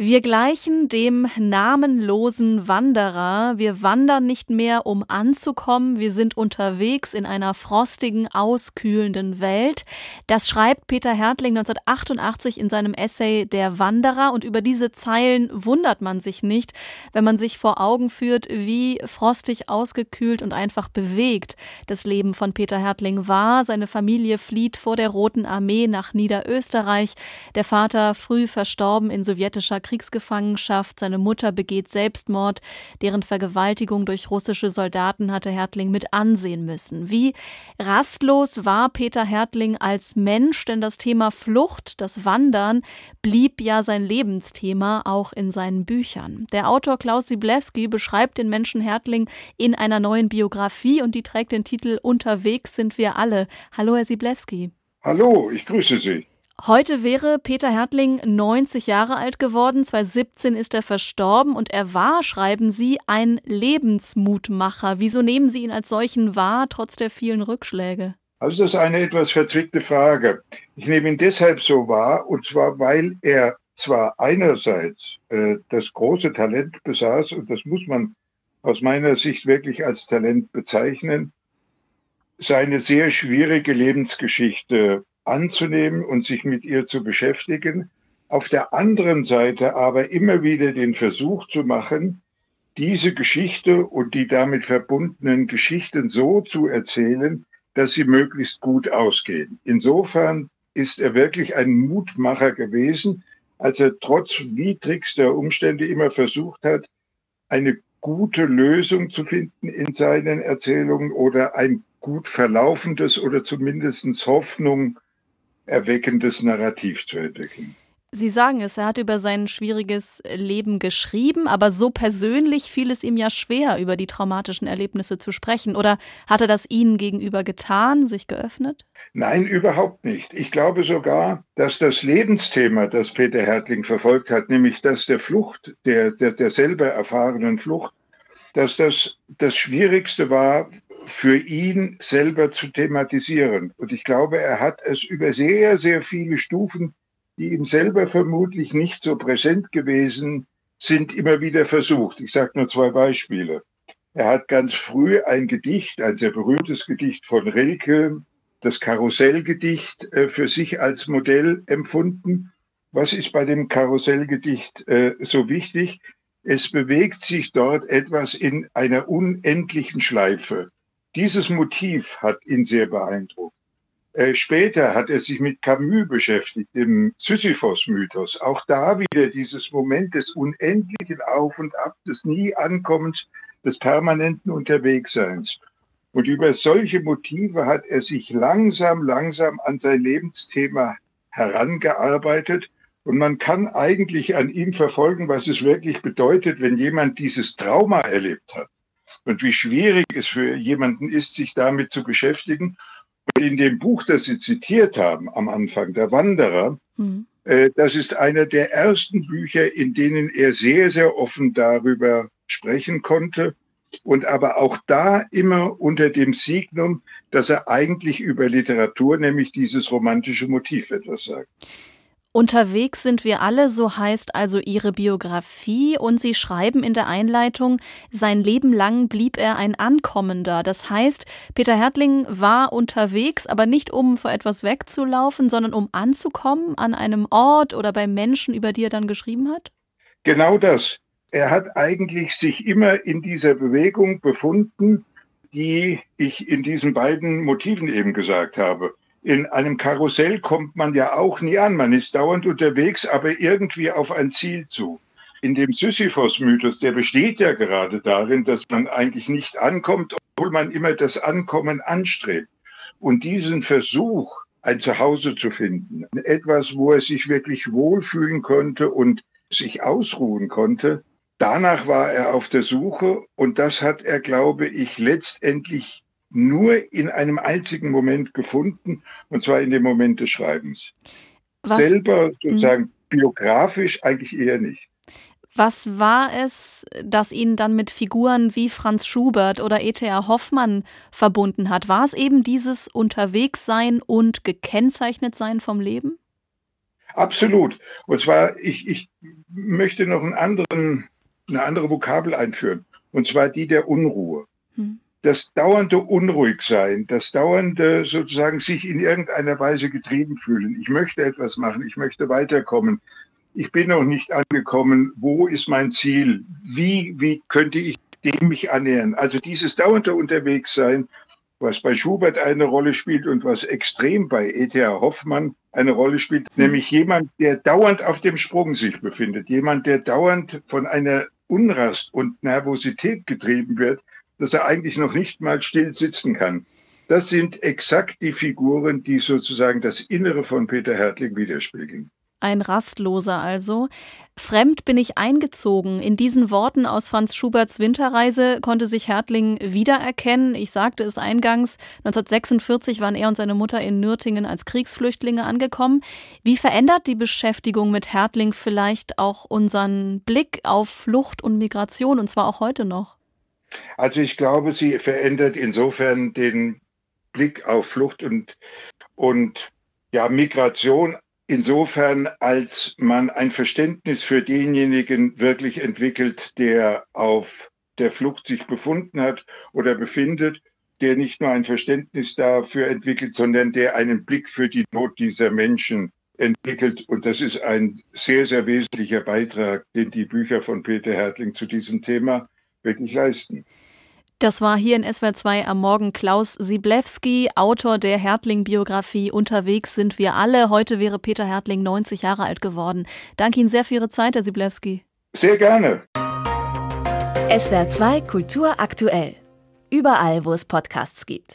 Wir gleichen dem namenlosen Wanderer. Wir wandern nicht mehr, um anzukommen. Wir sind unterwegs in einer frostigen, auskühlenden Welt. Das schreibt Peter Hertling 1988 in seinem Essay Der Wanderer. Und über diese Zeilen wundert man sich nicht, wenn man sich vor Augen führt, wie frostig, ausgekühlt und einfach bewegt das Leben von Peter Hertling war. Seine Familie flieht vor der Roten Armee nach Niederösterreich. Der Vater früh verstorben in sowjetischer Kriegsgefangenschaft. Seine Mutter begeht Selbstmord. Deren Vergewaltigung durch russische Soldaten hatte Hertling mit ansehen müssen. Wie rastlos war Peter Hertling als Mensch, denn das Thema Flucht, das Wandern, blieb ja sein Lebensthema auch in seinen Büchern. Der Autor Klaus Siblewski beschreibt den Menschen Hertling in einer neuen Biografie und die trägt den Titel Unterwegs sind wir alle. Hallo, Herr Siblewski. Hallo, ich grüße Sie. Heute wäre Peter Hertling 90 Jahre alt geworden. 2017 ist er verstorben und er war, schreiben Sie, ein Lebensmutmacher. Wieso nehmen Sie ihn als solchen wahr, trotz der vielen Rückschläge? Also das ist eine etwas verzwickte Frage. Ich nehme ihn deshalb so wahr, und zwar weil er zwar einerseits äh, das große Talent besaß, und das muss man aus meiner Sicht wirklich als Talent bezeichnen, seine sehr schwierige Lebensgeschichte anzunehmen und sich mit ihr zu beschäftigen. Auf der anderen Seite aber immer wieder den Versuch zu machen, diese Geschichte und die damit verbundenen Geschichten so zu erzählen, dass sie möglichst gut ausgehen. Insofern ist er wirklich ein Mutmacher gewesen, als er trotz widrigster Umstände immer versucht hat, eine gute Lösung zu finden in seinen Erzählungen oder ein gut verlaufendes oder zumindest Hoffnung erweckendes Narrativ zu entwickeln. Sie sagen es, er hat über sein schwieriges Leben geschrieben, aber so persönlich fiel es ihm ja schwer, über die traumatischen Erlebnisse zu sprechen. Oder hat er das Ihnen gegenüber getan, sich geöffnet? Nein, überhaupt nicht. Ich glaube sogar, dass das Lebensthema, das Peter Hertling verfolgt hat, nämlich das der Flucht, der, der, der selber erfahrenen Flucht, dass das das Schwierigste war, für ihn selber zu thematisieren. Und ich glaube, er hat es über sehr, sehr viele Stufen, die ihm selber vermutlich nicht so präsent gewesen sind, immer wieder versucht. Ich sage nur zwei Beispiele. Er hat ganz früh ein Gedicht, ein sehr berühmtes Gedicht von Rilke, das Karussellgedicht, äh, für sich als Modell empfunden. Was ist bei dem Karussellgedicht äh, so wichtig? Es bewegt sich dort etwas in einer unendlichen Schleife. Dieses Motiv hat ihn sehr beeindruckt. Äh, später hat er sich mit Camus beschäftigt, dem Sisyphos-Mythos. Auch da wieder dieses Moment des unendlichen Auf und Ab, des Nie-Ankommens, des permanenten Unterwegsseins. Und über solche Motive hat er sich langsam, langsam an sein Lebensthema herangearbeitet. Und man kann eigentlich an ihm verfolgen, was es wirklich bedeutet, wenn jemand dieses Trauma erlebt hat und wie schwierig es für jemanden ist, sich damit zu beschäftigen. Und in dem Buch, das Sie zitiert haben am Anfang, Der Wanderer, mhm. äh, das ist einer der ersten Bücher, in denen er sehr, sehr offen darüber sprechen konnte und aber auch da immer unter dem Signum, dass er eigentlich über Literatur, nämlich dieses romantische Motiv etwas sagt. Unterwegs sind wir alle, so heißt also Ihre Biografie, und Sie schreiben in der Einleitung, sein Leben lang blieb er ein Ankommender. Das heißt, Peter Hertling war unterwegs, aber nicht um vor etwas wegzulaufen, sondern um anzukommen an einem Ort oder bei Menschen, über die er dann geschrieben hat? Genau das. Er hat eigentlich sich immer in dieser Bewegung befunden, die ich in diesen beiden Motiven eben gesagt habe in einem Karussell kommt man ja auch nie an. Man ist dauernd unterwegs, aber irgendwie auf ein Ziel zu. In dem Sisyphos-Mythos, der besteht ja gerade darin, dass man eigentlich nicht ankommt, obwohl man immer das Ankommen anstrebt. Und diesen Versuch, ein Zuhause zu finden, etwas, wo er sich wirklich wohlfühlen konnte und sich ausruhen konnte, danach war er auf der Suche und das hat er, glaube ich, letztendlich nur in einem einzigen Moment gefunden, und zwar in dem Moment des Schreibens. Was? Selber sozusagen hm. biografisch eigentlich eher nicht. Was war es, das ihn dann mit Figuren wie Franz Schubert oder E.T.A. Hoffmann verbunden hat? War es eben dieses Unterwegssein und gekennzeichnet sein vom Leben? Absolut. Und zwar, ich, ich möchte noch einen anderen, eine andere Vokabel einführen, und zwar die der Unruhe. Hm. Das dauernde Unruhigsein, das dauernde sozusagen sich in irgendeiner Weise getrieben fühlen. Ich möchte etwas machen, ich möchte weiterkommen ich bin noch nicht angekommen, wo ist mein Ziel, wie, wie könnte ich dem mich annähern. Also dieses dauernde Unterwegssein, was bei Schubert eine Rolle spielt und was extrem bei E.T.A. Hoffmann eine Rolle spielt, mhm. nämlich jemand, der dauernd auf dem Sprung sich befindet, jemand, der dauernd von einer Unrast und Nervosität getrieben wird, dass er eigentlich noch nicht mal still sitzen kann. Das sind exakt die Figuren, die sozusagen das Innere von Peter Hertling widerspiegeln. Ein Rastloser also. Fremd bin ich eingezogen. In diesen Worten aus Franz Schuberts Winterreise konnte sich Hertling wiedererkennen. Ich sagte es eingangs, 1946 waren er und seine Mutter in Nürtingen als Kriegsflüchtlinge angekommen. Wie verändert die Beschäftigung mit Hertling vielleicht auch unseren Blick auf Flucht und Migration und zwar auch heute noch? Also ich glaube, sie verändert insofern den Blick auf Flucht und, und ja, Migration insofern, als man ein Verständnis für denjenigen wirklich entwickelt, der auf der Flucht sich befunden hat oder befindet, der nicht nur ein Verständnis dafür entwickelt, sondern der einen Blick für die Not dieser Menschen entwickelt. Und das ist ein sehr, sehr wesentlicher Beitrag, den die Bücher von Peter Hertling zu diesem Thema wirklich leisten. Das war hier in SWR 2 am Morgen Klaus Siblewski, Autor der Hertling-Biografie Unterwegs sind wir alle. Heute wäre Peter Hertling 90 Jahre alt geworden. Danke Ihnen sehr für Ihre Zeit, Herr Siblewski. Sehr gerne. SWR 2 Kultur aktuell. Überall, wo es Podcasts gibt.